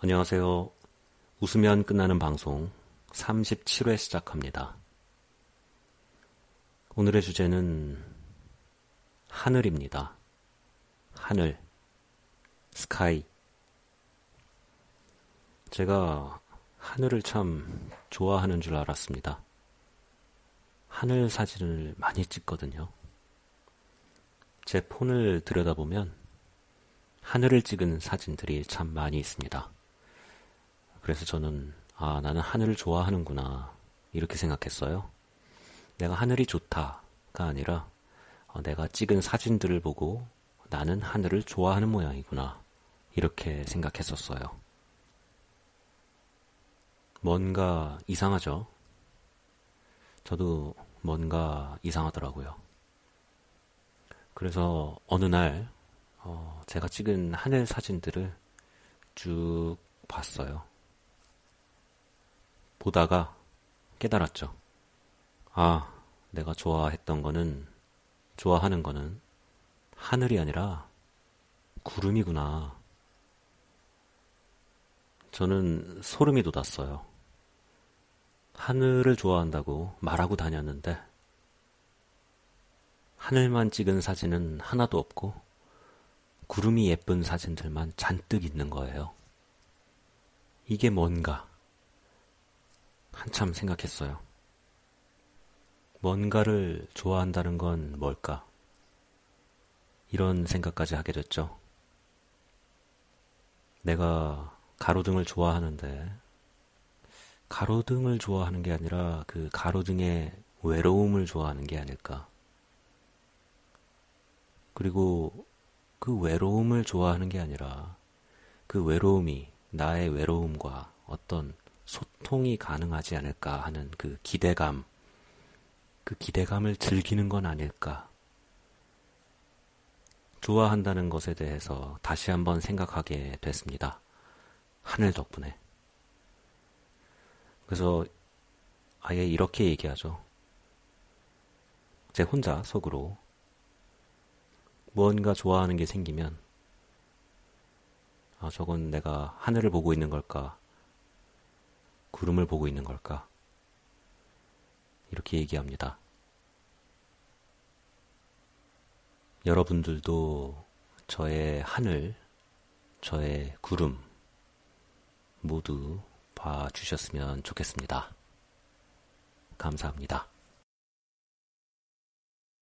안녕하세요. 웃으면 끝나는 방송 37회 시작합니다. 오늘의 주제는 하늘입니다. 하늘, 스카이. 제가 하늘을 참 좋아하는 줄 알았습니다. 하늘 사진을 많이 찍거든요. 제 폰을 들여다보면 하늘을 찍은 사진들이 참 많이 있습니다. 그래서 저는, 아, 나는 하늘을 좋아하는구나. 이렇게 생각했어요. 내가 하늘이 좋다가 아니라, 어, 내가 찍은 사진들을 보고 나는 하늘을 좋아하는 모양이구나. 이렇게 생각했었어요. 뭔가 이상하죠? 저도 뭔가 이상하더라고요. 그래서 어느 날, 어, 제가 찍은 하늘 사진들을 쭉 봤어요. 보다가 깨달았죠. 아, 내가 좋아했던 거는, 좋아하는 거는 하늘이 아니라 구름이구나. 저는 소름이 돋았어요. 하늘을 좋아한다고 말하고 다녔는데, 하늘만 찍은 사진은 하나도 없고, 구름이 예쁜 사진들만 잔뜩 있는 거예요. 이게 뭔가? 한참 생각했어요. 뭔가를 좋아한다는 건 뭘까? 이런 생각까지 하게 됐죠. 내가 가로등을 좋아하는데, 가로등을 좋아하는 게 아니라 그 가로등의 외로움을 좋아하는 게 아닐까. 그리고 그 외로움을 좋아하는 게 아니라 그 외로움이 나의 외로움과 어떤 소통이 가능하지 않을까 하는 그 기대감, 그 기대감을 즐기는 건 아닐까. 좋아한다는 것에 대해서 다시 한번 생각하게 됐습니다. 하늘 덕분에. 그래서 아예 이렇게 얘기하죠. 제 혼자 속으로 무언가 좋아하는 게 생기면 아, 저건 내가 하늘을 보고 있는 걸까? 구름을 보고 있는 걸까? 이렇게 얘기합니다. 여러분들도 저의 하늘, 저의 구름 모두 봐주셨으면 좋겠습니다. 감사합니다.